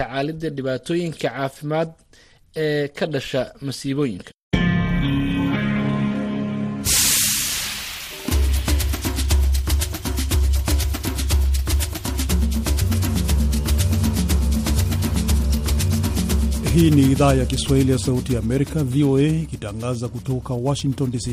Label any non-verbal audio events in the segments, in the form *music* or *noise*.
tacaalidda dhibaatooyinka caafimaad ee ka dhasha masiibooyinka. Hii ni idhaa ya Kiswahili ya Sauti ya Amerika, VOA, ikitangaza kutoka Washington DC.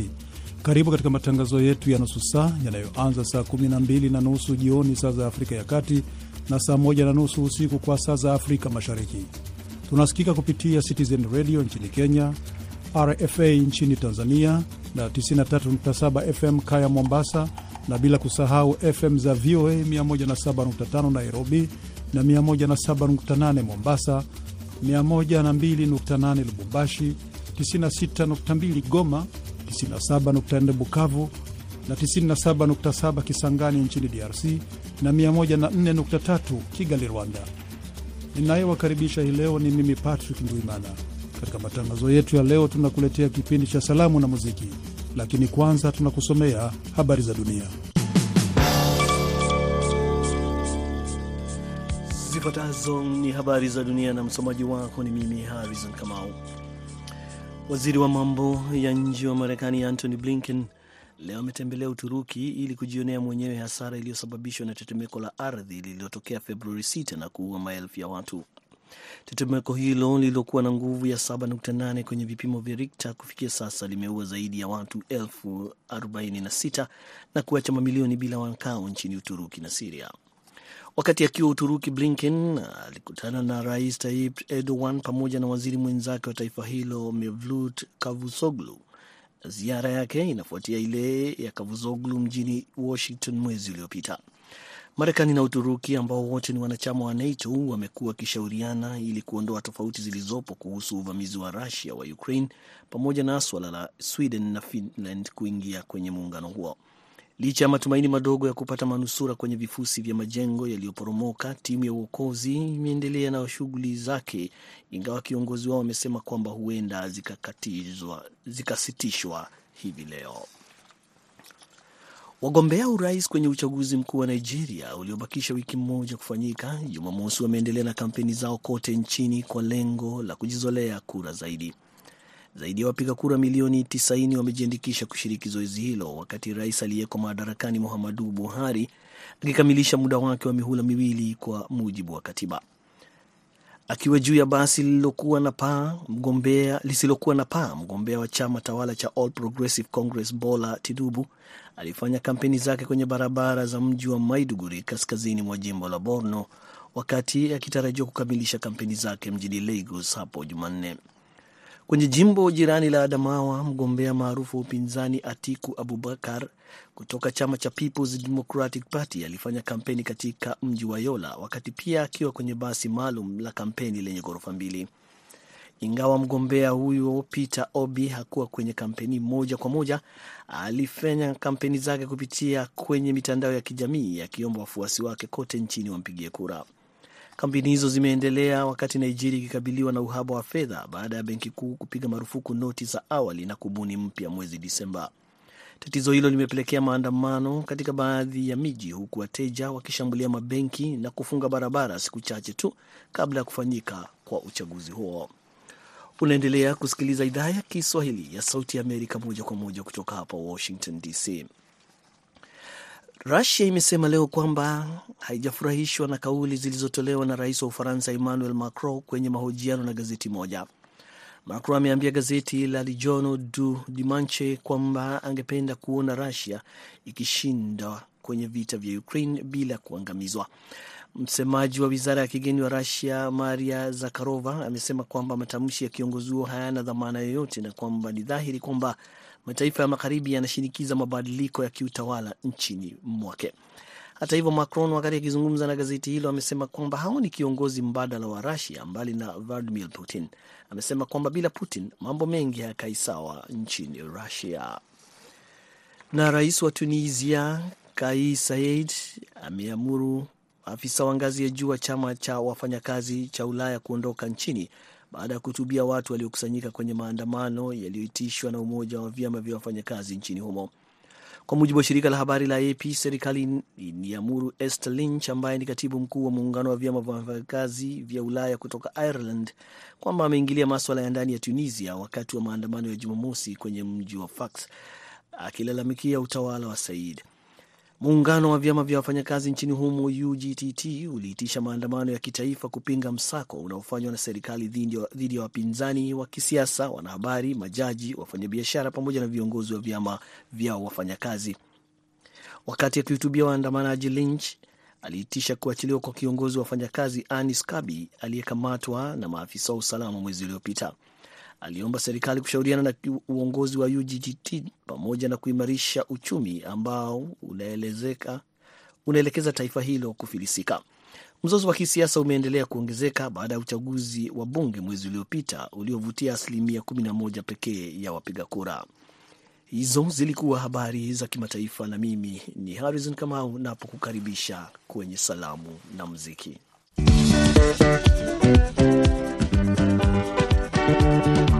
Karibu katika matangazo yetu ya nusu saa yanayoanza saa 12 na nusu jioni saa za Afrika ya Kati na saa moja na nusu usiku kwa saa za Afrika Mashariki. Tunasikika kupitia Citizen Radio nchini Kenya, RFA nchini Tanzania na 93.7 FM Kaya Mombasa, na bila kusahau FM za VOA 107.5 Nairobi na 107.8 Mombasa, 102.8 Lubumbashi, 96.2 Goma, 97.4 Bukavu na 97.7 Kisangani nchini DRC na 104.3 Kigali, Rwanda. Ninayewakaribisha hii leo ni mimi Patrick Ndwimana. Katika matangazo yetu ya leo, tunakuletea kipindi cha salamu na muziki, lakini kwanza tunakusomea habari za dunia. Zifuatazo ni habari za dunia na msomaji wako ni mimi Harrison Kamau. Waziri wa mambo ya nje wa Marekani Antony Blinken leo ametembelea Uturuki ili kujionea mwenyewe hasara iliyosababishwa na tetemeko la ardhi lililotokea Februari 6 na kuua maelfu ya watu. Tetemeko hilo lililokuwa na nguvu ya 7.8 kwenye vipimo vya Richter kufikia sasa limeua zaidi ya watu elfu 46 na kuacha mamilioni bila makao nchini Uturuki na Siria. Wakati akiwa Uturuki, Blinken alikutana na Rais Tayyip Erdogan pamoja na waziri mwenzake wa taifa hilo Mevlut Cavusoglu. Ziara yake inafuatia ile ya Kavuzoglu mjini Washington mwezi uliopita. Marekani na Uturuki ambao wote ni wanachama wa NATO wamekuwa wakishauriana ili kuondoa tofauti zilizopo kuhusu uvamizi wa Rusia wa Ukraine pamoja na swala la Sweden na Finland kuingia kwenye muungano huo. Licha ya matumaini madogo ya kupata manusura kwenye vifusi vya majengo yaliyoporomoka, timu ya uokozi imeendelea na shughuli zake, ingawa kiongozi wao wamesema kwamba huenda zikasitishwa hivi leo. Wagombea urais kwenye uchaguzi mkuu wa Nigeria uliobakisha wiki moja kufanyika Jumamosi wameendelea na kampeni zao kote nchini kwa lengo la kujizolea kura zaidi. Zaidi ya wapiga kura milioni 90 wamejiandikisha kushiriki zoezi hilo, wakati rais aliyeko madarakani Muhammadu Buhari akikamilisha muda wake wa mihula miwili kwa mujibu wa katiba. Akiwa juu ya basi lisilokuwa na paa, mgombea lisilokuwa na paa, mgombea wa chama tawala cha All Progressive Congress Bola Tinubu alifanya kampeni zake kwenye barabara za mji wa Maiduguri kaskazini mwa jimbo la Borno, wakati akitarajiwa kukamilisha kampeni zake mjini Lagos hapo Jumanne. Kwenye jimbo jirani la Adamawa, mgombea maarufu wa upinzani Atiku Abubakar kutoka chama cha Peoples Democratic Party alifanya kampeni katika mji wa Yola, wakati pia akiwa kwenye basi maalum la kampeni lenye ghorofa mbili. Ingawa mgombea huyo Peter Obi hakuwa kwenye kampeni moja kwa moja, alifanya kampeni zake kupitia kwenye mitandao ya kijamii akiomba wafuasi wake kote nchini wampigie kura. Kampeni hizo zimeendelea wakati Nigeria ikikabiliwa na uhaba wa fedha baada ya benki kuu kupiga marufuku noti za awali na kubuni mpya mwezi Disemba. Tatizo hilo limepelekea maandamano katika baadhi ya miji, huku wateja wakishambulia mabenki na kufunga barabara siku chache tu kabla ya kufanyika kwa uchaguzi huo. Unaendelea kusikiliza idhaa ya Kiswahili ya Sauti ya Amerika moja kwa moja kutoka hapa Washington DC. Rusia imesema leo kwamba haijafurahishwa na kauli zilizotolewa na rais wa Ufaransa Emmanuel Macron kwenye mahojiano na gazeti moja. Macron ameambia gazeti la Journal du Dimanche kwamba angependa kuona Rusia ikishinda kwenye vita vya Ukraine bila kuangamizwa. Msemaji wa wizara ya kigeni wa Rusia Maria Zakharova amesema kwamba matamshi ya kiongozi huo hayana dhamana yoyote na kwamba ni dhahiri kwamba mataifa ya magharibi yanashinikiza mabadiliko ya kiutawala nchini mwake. Hata hivyo, Macron wakati akizungumza na gazeti hilo amesema kwamba haoni kiongozi mbadala wa Rusia mbali na Vladimir Putin. Amesema kwamba bila Putin mambo mengi hayakai sawa nchini Rusia. Na rais wa Tunisia Kais Saied ameamuru afisa wa ngazi ya juu wa chama cha wafanyakazi cha Ulaya kuondoka nchini baada ya kuhutubia watu waliokusanyika kwenye maandamano yaliyoitishwa na umoja wa vyama vya wafanyakazi nchini humo. Kwa mujibu wa shirika la habari la AP, serikali iliamuru Esther Lynch ambaye ni katibu mkuu wa muungano wa vyama vya wafanyakazi vya Ulaya kutoka Ireland kwamba ameingilia maswala ya ndani ya Tunisia wakati wa maandamano ya Jumamosi kwenye mji wa Fax akilalamikia utawala wa Said. Muungano wa vyama vya wafanyakazi nchini humo UGTT uliitisha maandamano ya kitaifa kupinga msako unaofanywa na serikali dhidi ya wapinzani wa kisiasa, wanahabari, majaji, wafanyabiashara pamoja na viongozi wa vyama vya wafanyakazi. Wakati akihutubia waandamanaji, Lynch aliitisha kuachiliwa kwa kiongozi wa wafanyakazi Anis Kabi aliyekamatwa na maafisa wa usalama mwezi uliopita. Aliomba serikali kushauriana na uongozi wa UGGT pamoja na kuimarisha uchumi ambao unaelekeza taifa hilo kufilisika. Mzozo wa kisiasa umeendelea kuongezeka baada ya uchaguzi wa bunge mwezi uliopita uliovutia asilimia 11 pekee ya wapiga kura. Hizo zilikuwa habari za kimataifa, na mimi ni Harrison Kamau napokukaribisha kwenye salamu na muziki. Thank you.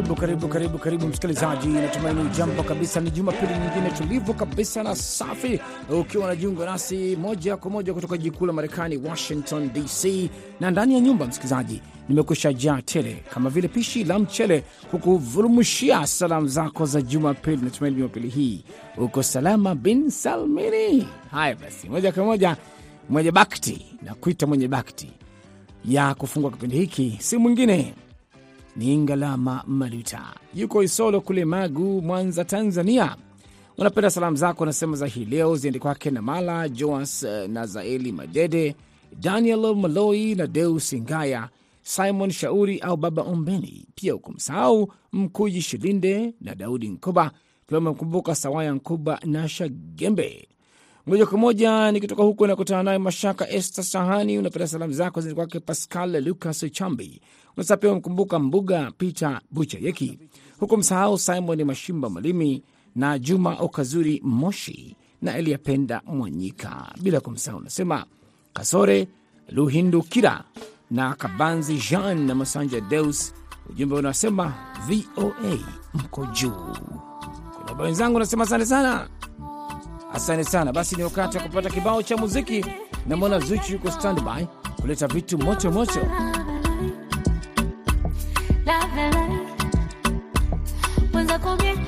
Karibu karibu karibu karibu msikilizaji, natumaini jambo kabisa. Ni Jumapili nyingine tulivu kabisa na safi, ukiwa unajiunga nasi moja kwa moja kutoka jiji kuu la Marekani, Washington DC, na ndani ya nyumba msikilizaji, nimekusha jaa tele kama vile pishi la mchele kukuvurumushia salamu zako za Jumapili. Natumaini Jumapili hii uko salama bin salmini. Haya basi, moja kwa moja mwenye bakti na kuita mwenye bakti ya kufungua kipindi hiki si mwingine ni Ngalama Maluta, yuko Isolo kule Magu, Mwanza, Tanzania. Unapenda salamu zako nasema za hii leo ziende kwake na Mala Joas na Zaeli Madede, Daniel Maloi na Deus Ngaya, Simon Shauri au Baba Ombeni. Pia ukumsahau Mkuji Shilinde na Daudi Nkoba. Pia umemkumbuka Sawaya Nkuba na Shagembe. Moja kwa moja nikitoka huko nakutana naye Mashaka Esta Sahani. Unapenda salamu zako zini kwake Pascal Lucas Chambi. Unasa pia umkumbuka Mbuga Peter Buchayeki, huku msahau Simon Mashimba Malimi na Juma Okazuri Moshi na Eliapenda Mwanyika, bila kumsahau unasema Kasore Luhindukira na Kabanzi Jean na Masanja Deus. Ujumbe unasema VOA mko juu. Kuna wenzangu unasema asante sana Asante sana. Basi ni wakati wa kupata kibao cha muziki. Namwona Zuchu yuko standby kuleta vitu moto moto. What you do.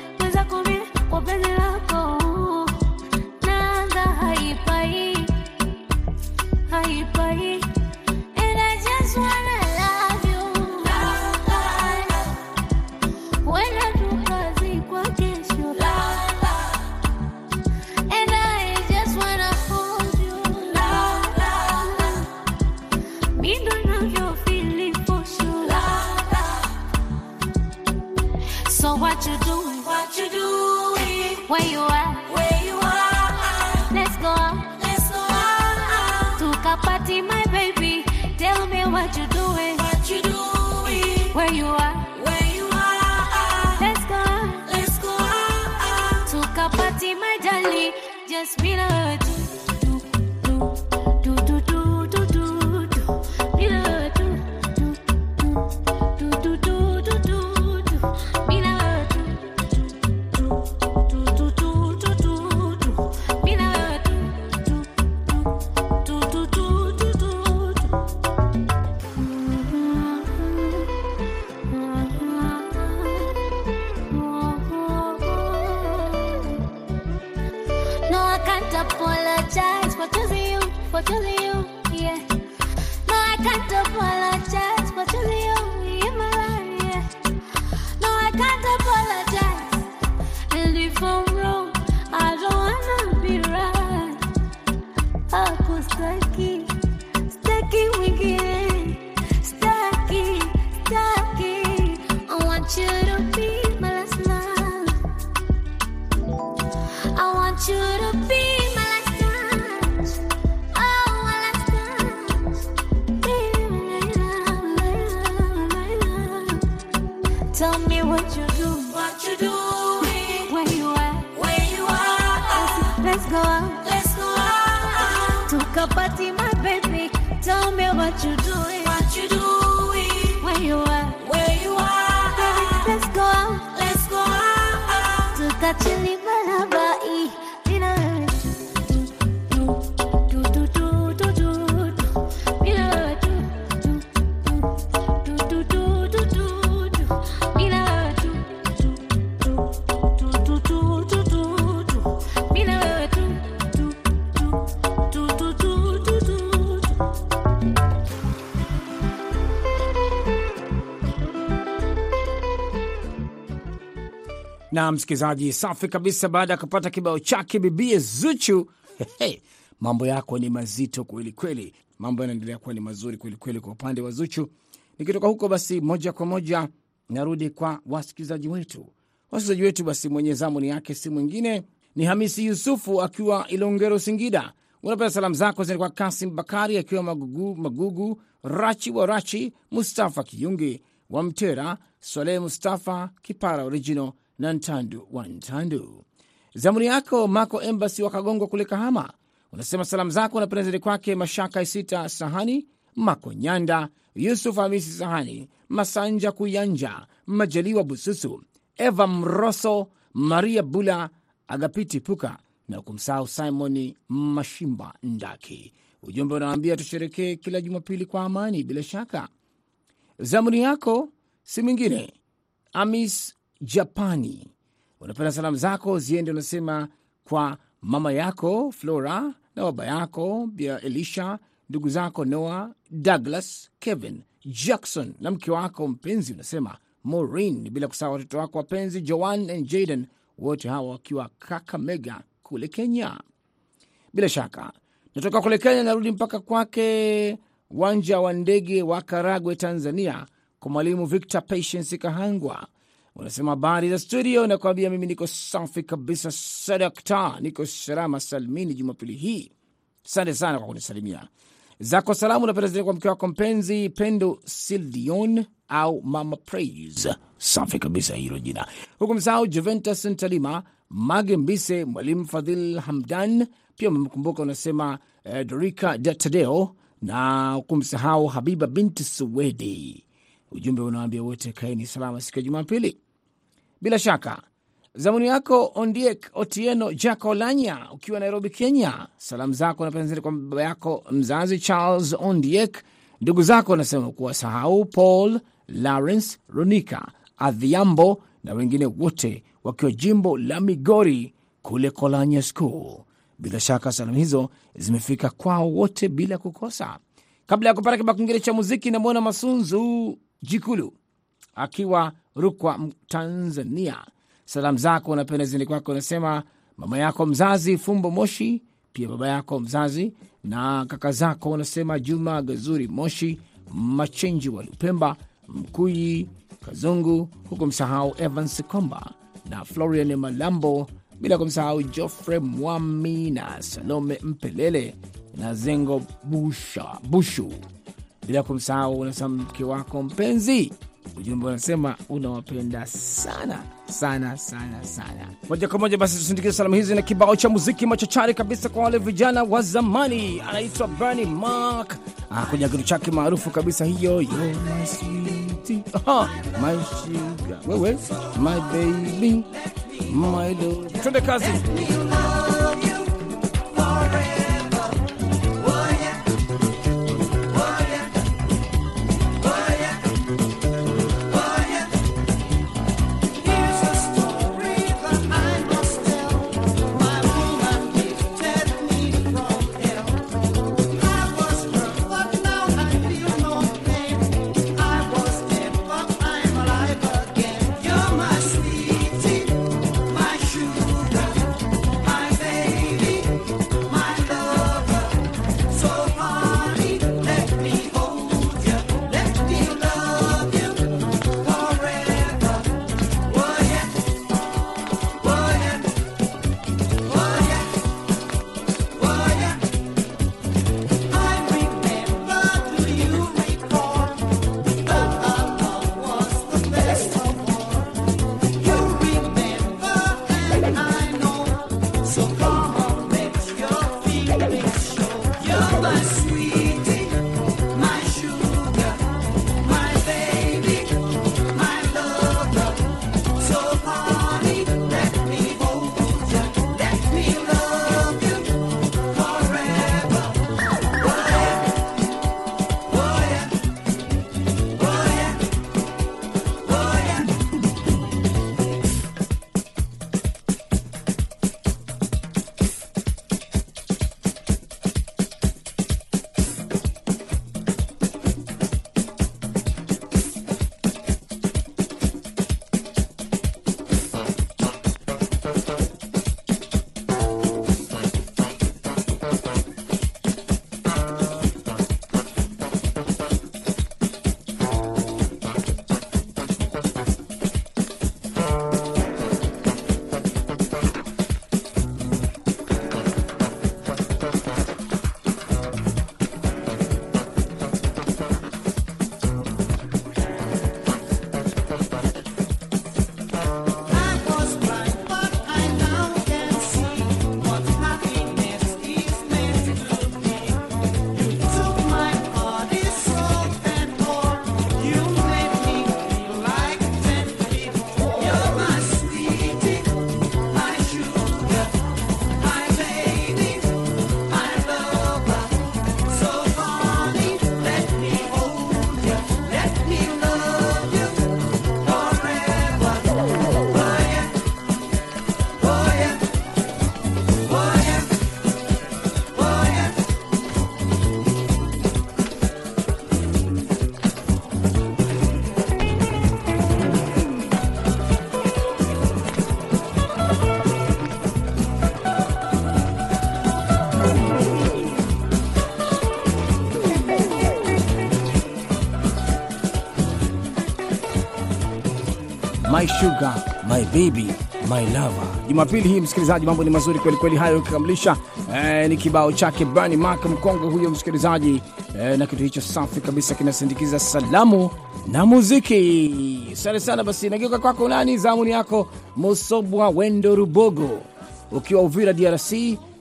till you na msikilizaji, safi kabisa. Baada ya kupata kibao chake bibie Zuchu, mambo yako ni mazito kweli kweli, mambo yanaendelea kuwa ni mazuri kweli kweli kwa upande wa Zuchu. Nikitoka huko basi, moja kwa moja narudi kwa wasikilizaji wetu. Wasikilizaji wetu basi, mwenye zamuni yake si mwingine ni Hamisi Yusufu akiwa Ilongero, Singida. Unapenda salamu zako zini kwa Kasim Bakari akiwa Magugu, Magugu Rachi wa Rachi, Mustafa Kiyungi wa Mtera, Swalehe Mustafa Kipara Original na Ntandu wa Ntandu. Zamuni yako Mako Embasi wa Kagongo kule Kahama, unasema salamu zako unapenda zili kwake Mashaka Isita Sahani, Mako Nyanda, Yusuf Hamisi Sahani, Masanja Kuyanja, Majaliwa Bususu, Eva Mroso, Maria Bula, Agapiti Puka na kumsahau Simoni Mashimba Ndaki. Ujumbe unaambia tusherekee kila Jumapili kwa amani. Bila shaka zamuni yako si mwingine Amis Japani, unapenda salamu zako ziende, unasema kwa mama yako Flora na baba yako Bia Elisha, ndugu zako Noah, Douglas, Kevin, Jackson na mke wako mpenzi, unasema Maureen, bila kusahau watoto wako wapenzi Joan and Jaden, wote hawa wakiwa Kakamega kule Kenya. Bila shaka natoka kule Kenya, narudi mpaka kwake uwanja wa ndege wa Karagwe, Tanzania, kwa mwalimu Victor Patience Kahangwa. Unasema habari za studio, nakwambia mimi niko safi kabisa, sadakta, niko salama salmini jumapili hii. Asante sana kwa kunisalimia. Zako salamu napenda zile kwa mke wako mpenzi Pendo Sildion au Mama Praise. Safi kabisa hilo jina, huku msahau Juventus Ntalima, Mage Mbise, Mwalimu Fadhil Hamdan, pia umemkumbuka unasema eh, Dorika Datadeo na kumsahau Habiba binti Suwedi. Ujumbe unawaambia wote kaeni salama siku ya Jumapili. Bila shaka zamuni yako Ondiek Otieno Jack Olanya ukiwa Nairobi, Kenya. Salamu zako napenzani kwa baba yako mzazi Charles Ondiek, ndugu zako nasema kuwa sahau Paul Lawrence Ronika Adhiambo na wengine wote wakiwa jimbo la Migori kule Kolanya School. Bila shaka salamu hizo zimefika kwao wote bila kukosa. Kabla ya kupata kibao kingine cha muziki, namwona Masunzu Jikulu akiwa Rukwa, Tanzania. Salamu zako unapenda zini kwako, unasema mama yako mzazi Fumbo Moshi, pia baba yako mzazi na kaka zako, unasema Juma Gazuri Moshi, Machenji wa Lupemba, Mkuyi Kazungu, huku msahau Evans Komba na Florian Malambo, bila kumsahau jofre Mwami na Salome Mpelele na Zengo Busha, Bushu, bila kumsahau unasema mke wako mpenzi. Ujumbe unasema unawapenda sana sana sana sana. Moja kwa moja basi tusindikize salamu hizi na kibao cha muziki machachari kabisa kwa wale vijana wa zamani, anaitwa Bernie Mac kwenye kitu chake maarufu kabisa hiyo yo my sugar, wewe my baby my love. Twende kazi. My sugar, my baby, my lover. Jumapili hii msikilizaji, mambo ni mazuri kweli kweli. Hayo ukikamilisha eh, ni kibao chake Bernie Mac mkongo huyo msikilizaji eh, na kitu hicho safi kabisa kinasindikiza salamu na muziki. Asante sana. Basi nageuka kwako, nani zamuni yako Musobwa Wendo Rubogo ukiwa Uvira DRC,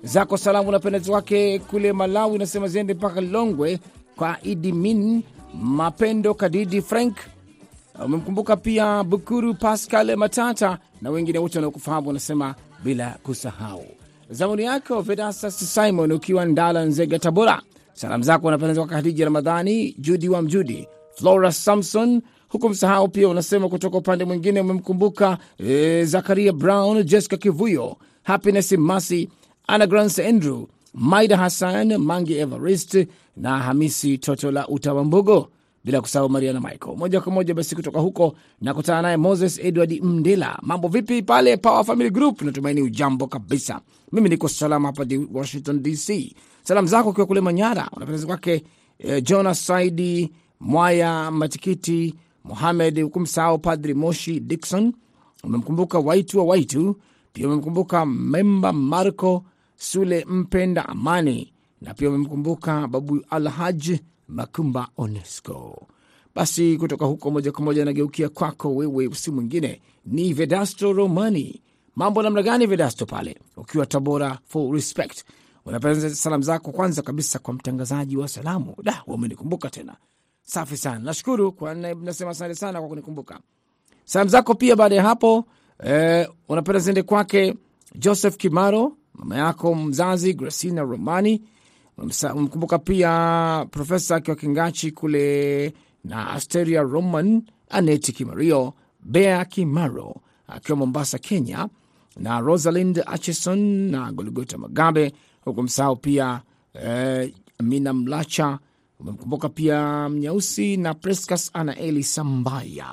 zako salamu na pendezo wake kule Malawi, nasema ziende mpaka Lilongwe kwa Idimin Mapendo Kadidi Frank umemkumbuka pia Bukuru Pascal Matata na wengine wote wanaokufahamu, wanasema bila kusahau zamuni yako Vedastus Simon ukiwa Ndala, Nzega, Tabora. Salamu zako wanapendeza kwa Khadija Ramadhani, Judi wa Mjudi, Flora Samson, huku msahau pia unasema kutoka upande mwingine umemkumbuka e, Zakaria Brown, Jessica Kivuyo, Happiness Masi, Anagrance Andrew, Maida Hassan, Mangi Evarist na Hamisi Toto la bila kusahau Mariana Michael. Moja kwa moja basi kutoka huko na naye Moses Edward Mndela. Mambo vipi pale Power Family Group? Natumaini ujambo kabisa. Mimi niko salama hapa Washington DC. Salamu zako ukiwa kule Manyara unapendeza kwake eh, Jonas Saidi Mwaya Matikiti Muhamed, hukumsahau Padri Moshi Dikson. Umemkumbuka Waitu wa Waitu, pia umemkumbuka Memba Marco Sule Mpenda Amani, na pia umemkumbuka Babu Alhaj Makumba Onesco. Basi kutoka huko moja kwa moja nageukia kwako wewe, si mwingine ni Vedasto Romani. Mambo namna gani Vedasto pale ukiwa Tabora? Full respect, unapenda salamu zako kwanza kabisa kwa mtangazaji wa salamu. Da, wamenikumbuka tena, safi sana, nashukuru nasema asante sana kwa kunikumbuka. Salamu zako pia baada ya hapo eh, unapenda ziende kwake Joseph Kimaro, mama yako mzazi Gracina Romani mkumbuka pia Profesa akiwa Kingachi kule na Asteria Roman, Aneti Kimario, Bea Kimaro akiwa Mombasa, Kenya, na Rosalind Acheson na Goligota Magabe, huku msahau pia eh, Amina Mlacha. Umemkumbuka pia Mnyeusi na Prescas Anaeli Sambaya.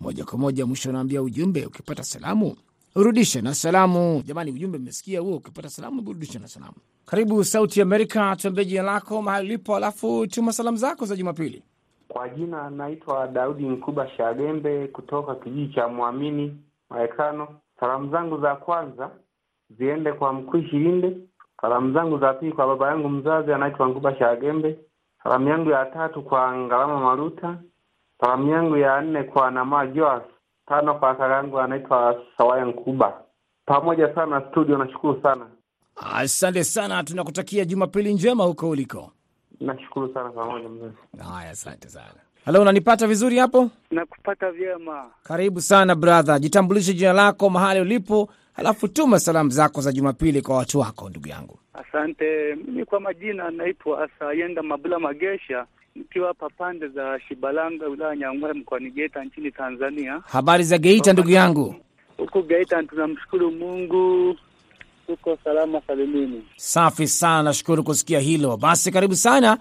Moja kwa moja mwisho anaambia ujumbe, ukipata salamu urudishe na salamu. Jamani, ujumbe mmesikia huo, ukipata salamu rudisha na salamu. Karibu Sauti Amerika, tuambie jina lako, mahali ulipo, alafu tuma salamu zako za Jumapili. Kwa jina naitwa Daudi Mkuba Shagembe kutoka kijiji cha Mwamini Marekano. Salamu zangu za kwanza ziende kwa Mkwishi Linde. Salamu zangu za pili kwa baba yangu mzazi anaitwa Mkuba Shagembe. Salamu yangu ya tatu kwa Ngalama Maruta. Salamu yangu ya nne kwa Namaa Joas. Tano kwa kaka yangu anaitwa Sawaya Nkuba. Pamoja sana studio, nashukuru sana. Asante sana, tunakutakia Jumapili njema huko uliko. Nashukuru sana pamoja mzee. Haya, asante sana. Halo, unanipata vizuri hapo? Nakupata vyema. Karibu sana brother, jitambulishe jina lako, mahali ulipo, halafu tuma salamu zako za Jumapili kwa watu wako, ndugu yangu. Asante. Mimi kwa majina naitwa Asayenda Mabula Magesha, nikiwa hapa pande za Shibalanga, wilaya Nyang'hwale, mkoani Geita, nchini Tanzania. Habari za Geita, ndugu yangu? Huku Geita tunamshukuru Mungu, tuko salama salimini. Safi sana, nashukuru kusikia hilo. Basi karibu sana,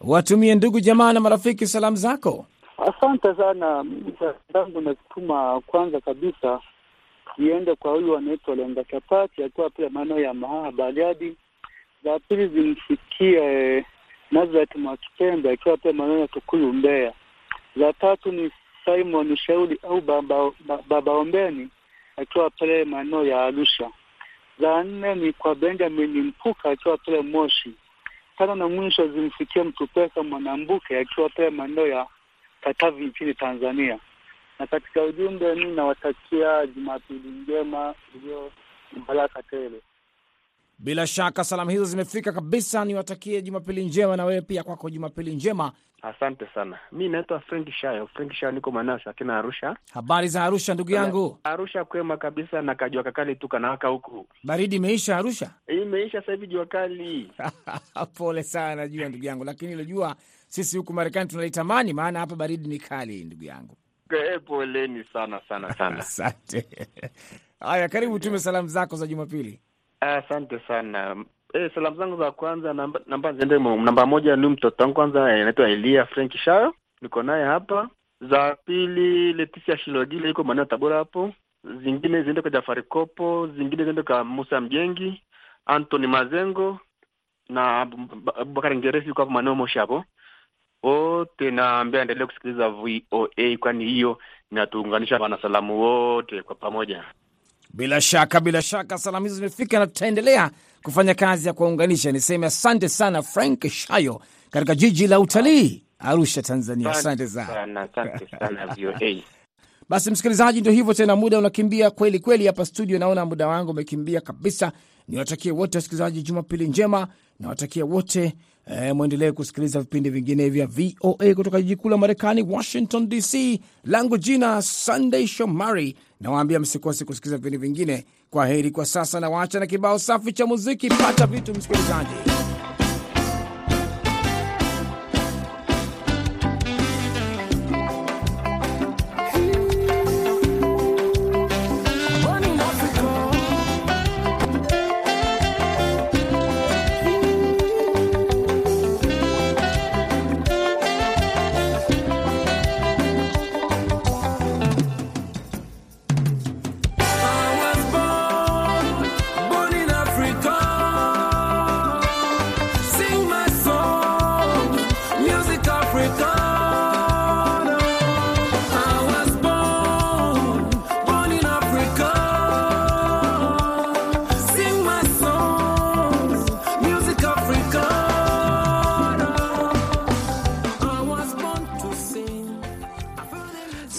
watumie ndugu jamaa na marafiki salamu zako. Asante sana. Zangu nazituma kwanza kabisa iende kwa huyu anaitwa Lenga Chapati akiwa pia maeneo ya Mahaha Bariadi. Za pili zimfikie Nazareth Mwakipembe akiwa pia maeneo ya Tukuyu Mbeya. Za tatu ni Simon Shauri au baba, baba Ombeni akiwa pale maeneo ya Arusha. Za nne ni kwa Benjamin Mpuka akiwa pale Moshi. Tano na mwisho zimfikie Mtupesa Mwanambuke akiwa pale maeneo ya Katavi nchini Tanzania. Na katika ujumbe, mi nawatakia Jumapili njema iliyo baraka tele. Bila shaka salamu hizo zimefika kabisa, niwatakie Jumapili njema, na wewe pia kwako Jumapili njema. Asante sana. Mi naitwa Frank Shayo. Frank Shayo, niko maeneo ya Sakina, Arusha. Habari za Arusha ndugu yangu? Arusha kwema kabisa, na kajua kakali tu kanawaka huku. Baridi imeisha Arusha? Imeisha sasa hivi jua kali. *laughs* Pole sana, najua ndugu yangu, lakini unajua sisi huku Marekani tunalitamani, maana hapa baridi ni kali ndugu yangu. Poleni sana sana sana. *laughs* Asante. Haya, karibu tume salamu zako za Jumapili. Asante sana. Eh, salamu zangu za kwanza namba, namba ziende namba moja ni mtoto wangu kwanza eh, anaitwa Elia Frank Shayo, niko naye hapa. Za pili Leticia Shilogile yuko maeneo Tabora hapo. Zingine ziende kwa Jafari Kopo, zingine ziende kwa Musa Mjengi, Anthony Mazengo na Abu- Abubakar Ngeresi yuko hapo maeneo Moshi hapo. Wote, naambia endelee kusikiliza VOA, kwani hiyo inatuunganisha wanasalamu wote kwa pamoja. Bila shaka, bila shaka salamu hizo zimefika na tutaendelea kufanya kazi ya kuwaunganisha. Niseme asante sana Frank Shayo katika jiji la utalii Arusha, Tanzania. Asante sana. sana, asante sana *laughs* VOA. Basi msikilizaji, ndio hivyo tena, muda unakimbia kweli kweli hapa studio. Naona muda wangu umekimbia kabisa. Niwatakie wote wasikilizaji Jumapili njema, nawatakia wote eh, mwendelee kusikiliza vipindi vingine vya VOA kutoka jiji kuu la Marekani, Washington DC. Langu jina Sunday Shomari, nawaambia msikose kusikiliza vipindi vingine. Kwa heri kwa sasa, na waacha na kibao safi cha muziki. Pata vitu msikilizaji.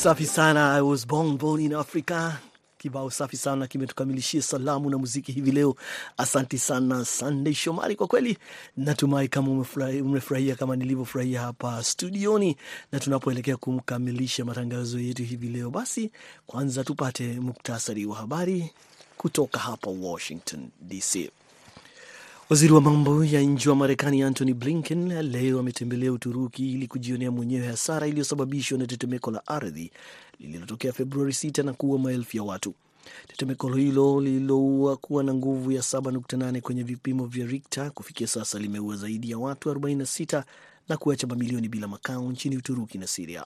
Safi sana, I was born, born in Africa. Kibao safi sana kimetukamilishia salamu na muziki hivi leo. Asante sana Sunday Shomari, kwa kweli natumai kama umefurahi- umefurahia kama nilivyofurahia hapa studioni, na tunapoelekea kumkamilisha matangazo yetu hivi leo, basi kwanza tupate muktasari wa habari kutoka hapa Washington DC. Waziri wa mambo ya nje wa Marekani Antony Blinken leo ametembelea Uturuki ili kujionea mwenyewe hasara iliyosababishwa na tetemeko la ardhi lililotokea Februari 6 na kuua maelfu ya watu. Tetemeko hilo lililoua kuwa na nguvu ya 7.8 kwenye vipimo vya Richter kufikia sasa limeua zaidi ya watu 46 na kuacha mamilioni bila makao nchini Uturuki na Siria.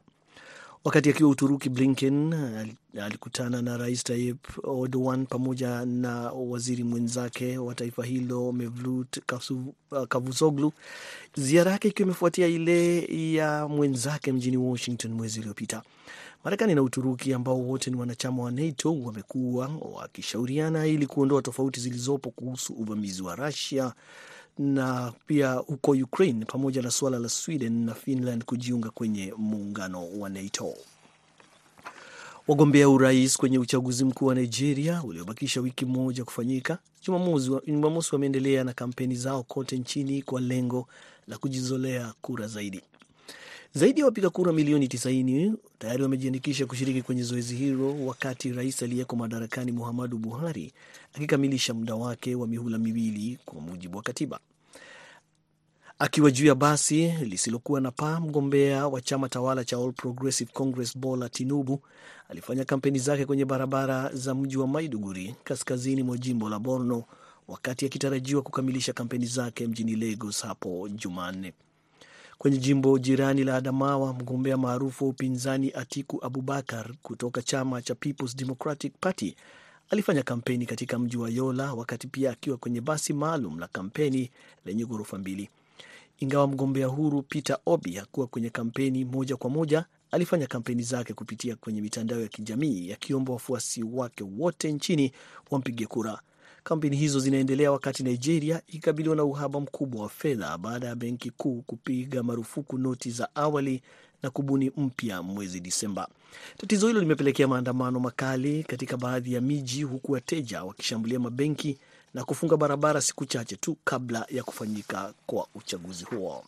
Wakati akiwa Uturuki, Blinken alikutana na Rais Tayyip Erdogan pamoja na waziri mwenzake wa taifa hilo Mevlut Kavusoglu, ziara yake ikiwa imefuatia ile ya mwenzake mjini Washington mwezi uliopita. Marekani na Uturuki ambao wote ni wanachama wa NATO wamekuwa wakishauriana ili kuondoa tofauti zilizopo kuhusu uvamizi wa Russia na pia huko Ukraine pamoja na suala la Sweden na Finland kujiunga kwenye muungano wa NATO. Wagombea urais kwenye uchaguzi mkuu wa Nigeria uliobakisha wiki moja kufanyika Jumamosi wameendelea na kampeni zao kote nchini kwa lengo la kujizolea kura zaidi. Zaidi ya wapiga kura milioni 90 tayari wamejiandikisha kushiriki kwenye zoezi hilo, wakati rais aliyeko madarakani Muhammadu Buhari akikamilisha muda wake wa mihula miwili kwa mujibu wa katiba. Akiwa juu ya basi lisilokuwa na paa, mgombea wa chama tawala cha All Progressive Congress Bola Tinubu alifanya kampeni zake kwenye barabara za mji wa Maiduguri, kaskazini mwa jimbo la Borno, wakati akitarajiwa kukamilisha kampeni zake mjini Lagos hapo Jumanne. Kwenye jimbo jirani la Adamawa, mgombea maarufu wa upinzani Atiku Abubakar kutoka chama cha Peoples Democratic Party alifanya kampeni katika mji wa Yola, wakati pia akiwa kwenye basi maalum la kampeni lenye ghorofa mbili. Ingawa mgombea huru Peter Obi hakuwa kwenye kampeni moja kwa moja, alifanya kampeni zake kupitia kwenye mitandao ya kijamii akiomba wafuasi wake wote nchini wampige kura. Kampeni hizo zinaendelea wakati Nigeria ikikabiliwa na uhaba mkubwa wa fedha baada ya benki kuu kupiga marufuku noti za awali na kubuni mpya mwezi Disemba. Tatizo hilo limepelekea maandamano makali katika baadhi ya miji, huku wateja wakishambulia mabenki na kufunga barabara siku chache tu kabla ya kufanyika kwa uchaguzi huo.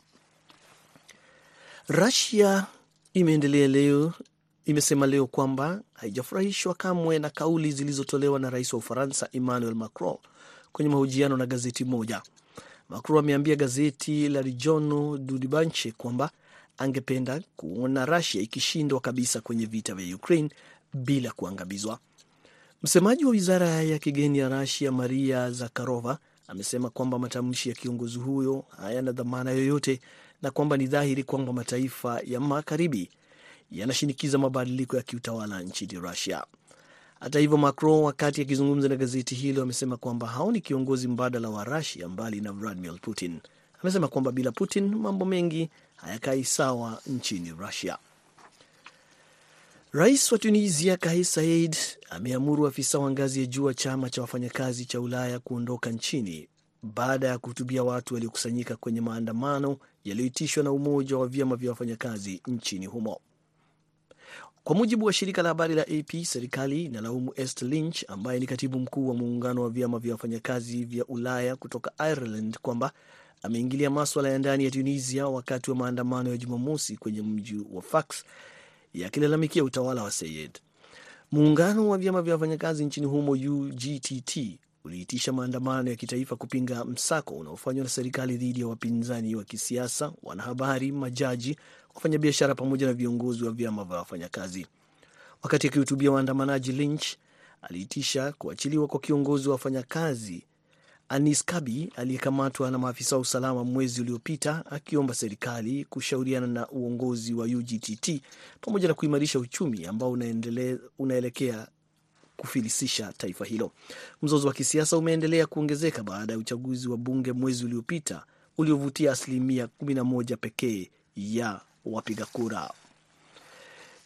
Russia imeendelea leo imesema leo kwamba haijafurahishwa kamwe na kauli zilizotolewa na rais wa Ufaransa Emmanuel Macron kwenye mahojiano na gazeti moja. Macron ameambia gazeti la Rijono du kwamba angependa kuona Russia ikishindwa kabisa kwenye vita vya Ukraine bila kuangamizwa. Msemaji wa wizara ya kigeni ya Russia Maria Zakharova amesema kwamba matamshi ya kiongozi huyo hayana dhamana yoyote na kwamba ni dhahiri kwamba mataifa ya magharibi yanashinikiza mabadiliko ya kiutawala nchini Rusia. Hata hivyo, Macron wakati akizungumza na gazeti hilo amesema kwamba haoni kiongozi mbadala wa Rusia mbali na Vladimir Putin. amesema kwamba bila Putin mambo mengi hayakai sawa nchini Rusia. Rais wa Tunisia Kais Saied ameamuru afisa wa ngazi ya juu wa chama cha wafanyakazi cha Ulaya kuondoka nchini baada ya kuhutubia watu waliokusanyika kwenye maandamano yaliyoitishwa na umoja wa vyama vya wafanyakazi nchini humo. Kwa mujibu wa shirika la habari la AP, serikali inalaumu Esther Lynch ambaye ni katibu mkuu wa muungano wa vyama vya wafanyakazi vya Ulaya kutoka Ireland kwamba ameingilia maswala ya ndani ya Tunisia wakati wa maandamano ya Jumamosi kwenye mji wa Fax yakilalamikia utawala wa Sayed. Muungano wa vyama vya wafanyakazi nchini humo UGTT uliitisha maandamano ya kitaifa kupinga msako unaofanywa na serikali dhidi ya wapinzani wa kisiasa, wanahabari, majaji, wafanyabiashara pamoja na viongozi wa vyama vya wafanyakazi. Wakati akihutubia waandamanaji, Lynch aliitisha kuachiliwa kwa kiongozi wa wafanyakazi Anis Kabi aliyekamatwa na maafisa wa usalama mwezi uliopita, akiomba serikali kushauriana na uongozi wa UGTT pamoja na kuimarisha uchumi ambao unaendele, unaelekea kufilisisha taifa hilo. Mzozo wa kisiasa umeendelea kuongezeka baada ya uchaguzi wa bunge mwezi uliopita uliovutia asilimia 11 pekee ya wapiga kura.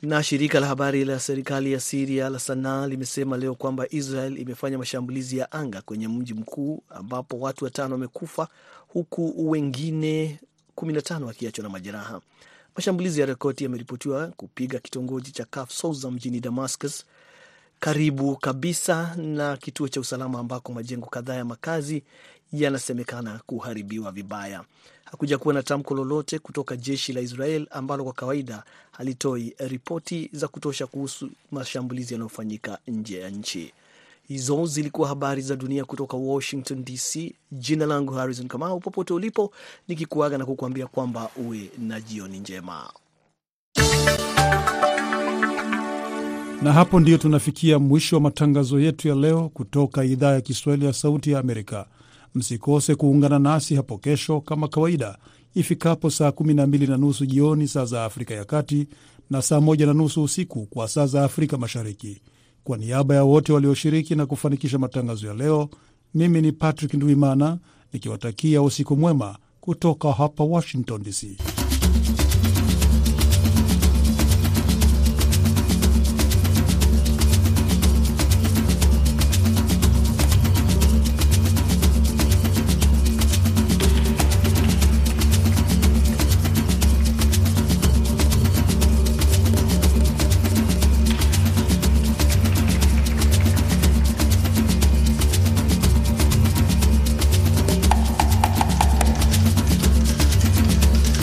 Na shirika la habari la serikali ya Siria la Sanaa limesema leo kwamba Israel imefanya mashambulizi ya anga kwenye mji mkuu ambapo watu watano wamekufa huku wengine 15 wakiachwa na majeraha. Mashambulizi ya rekodi yameripotiwa kupiga kitongoji cha Kaf Souza mjini Damascus, karibu kabisa na kituo cha usalama ambako majengo kadhaa ya makazi yanasemekana kuharibiwa vibaya. Hakuja kuwa na tamko lolote kutoka jeshi la Israel ambalo kwa kawaida halitoi ripoti za kutosha kuhusu mashambulizi yanayofanyika nje ya nchi. Hizo zilikuwa habari za dunia kutoka Washington DC. Jina langu Harrison Kamau, popote ulipo, nikikuaga na kukuambia kwamba uwe na jioni njema. Na hapo ndiyo tunafikia mwisho wa matangazo yetu ya leo kutoka idhaa ya Kiswahili ya Sauti ya Amerika. Msikose kuungana nasi hapo kesho kama kawaida ifikapo saa 12 na nusu jioni saa za Afrika ya Kati na saa 1 na nusu usiku kwa saa za Afrika Mashariki. Kwa niaba ya wote walioshiriki na kufanikisha matangazo ya leo, mimi ni Patrick Ndwimana nikiwatakia usiku mwema kutoka hapa Washington DC.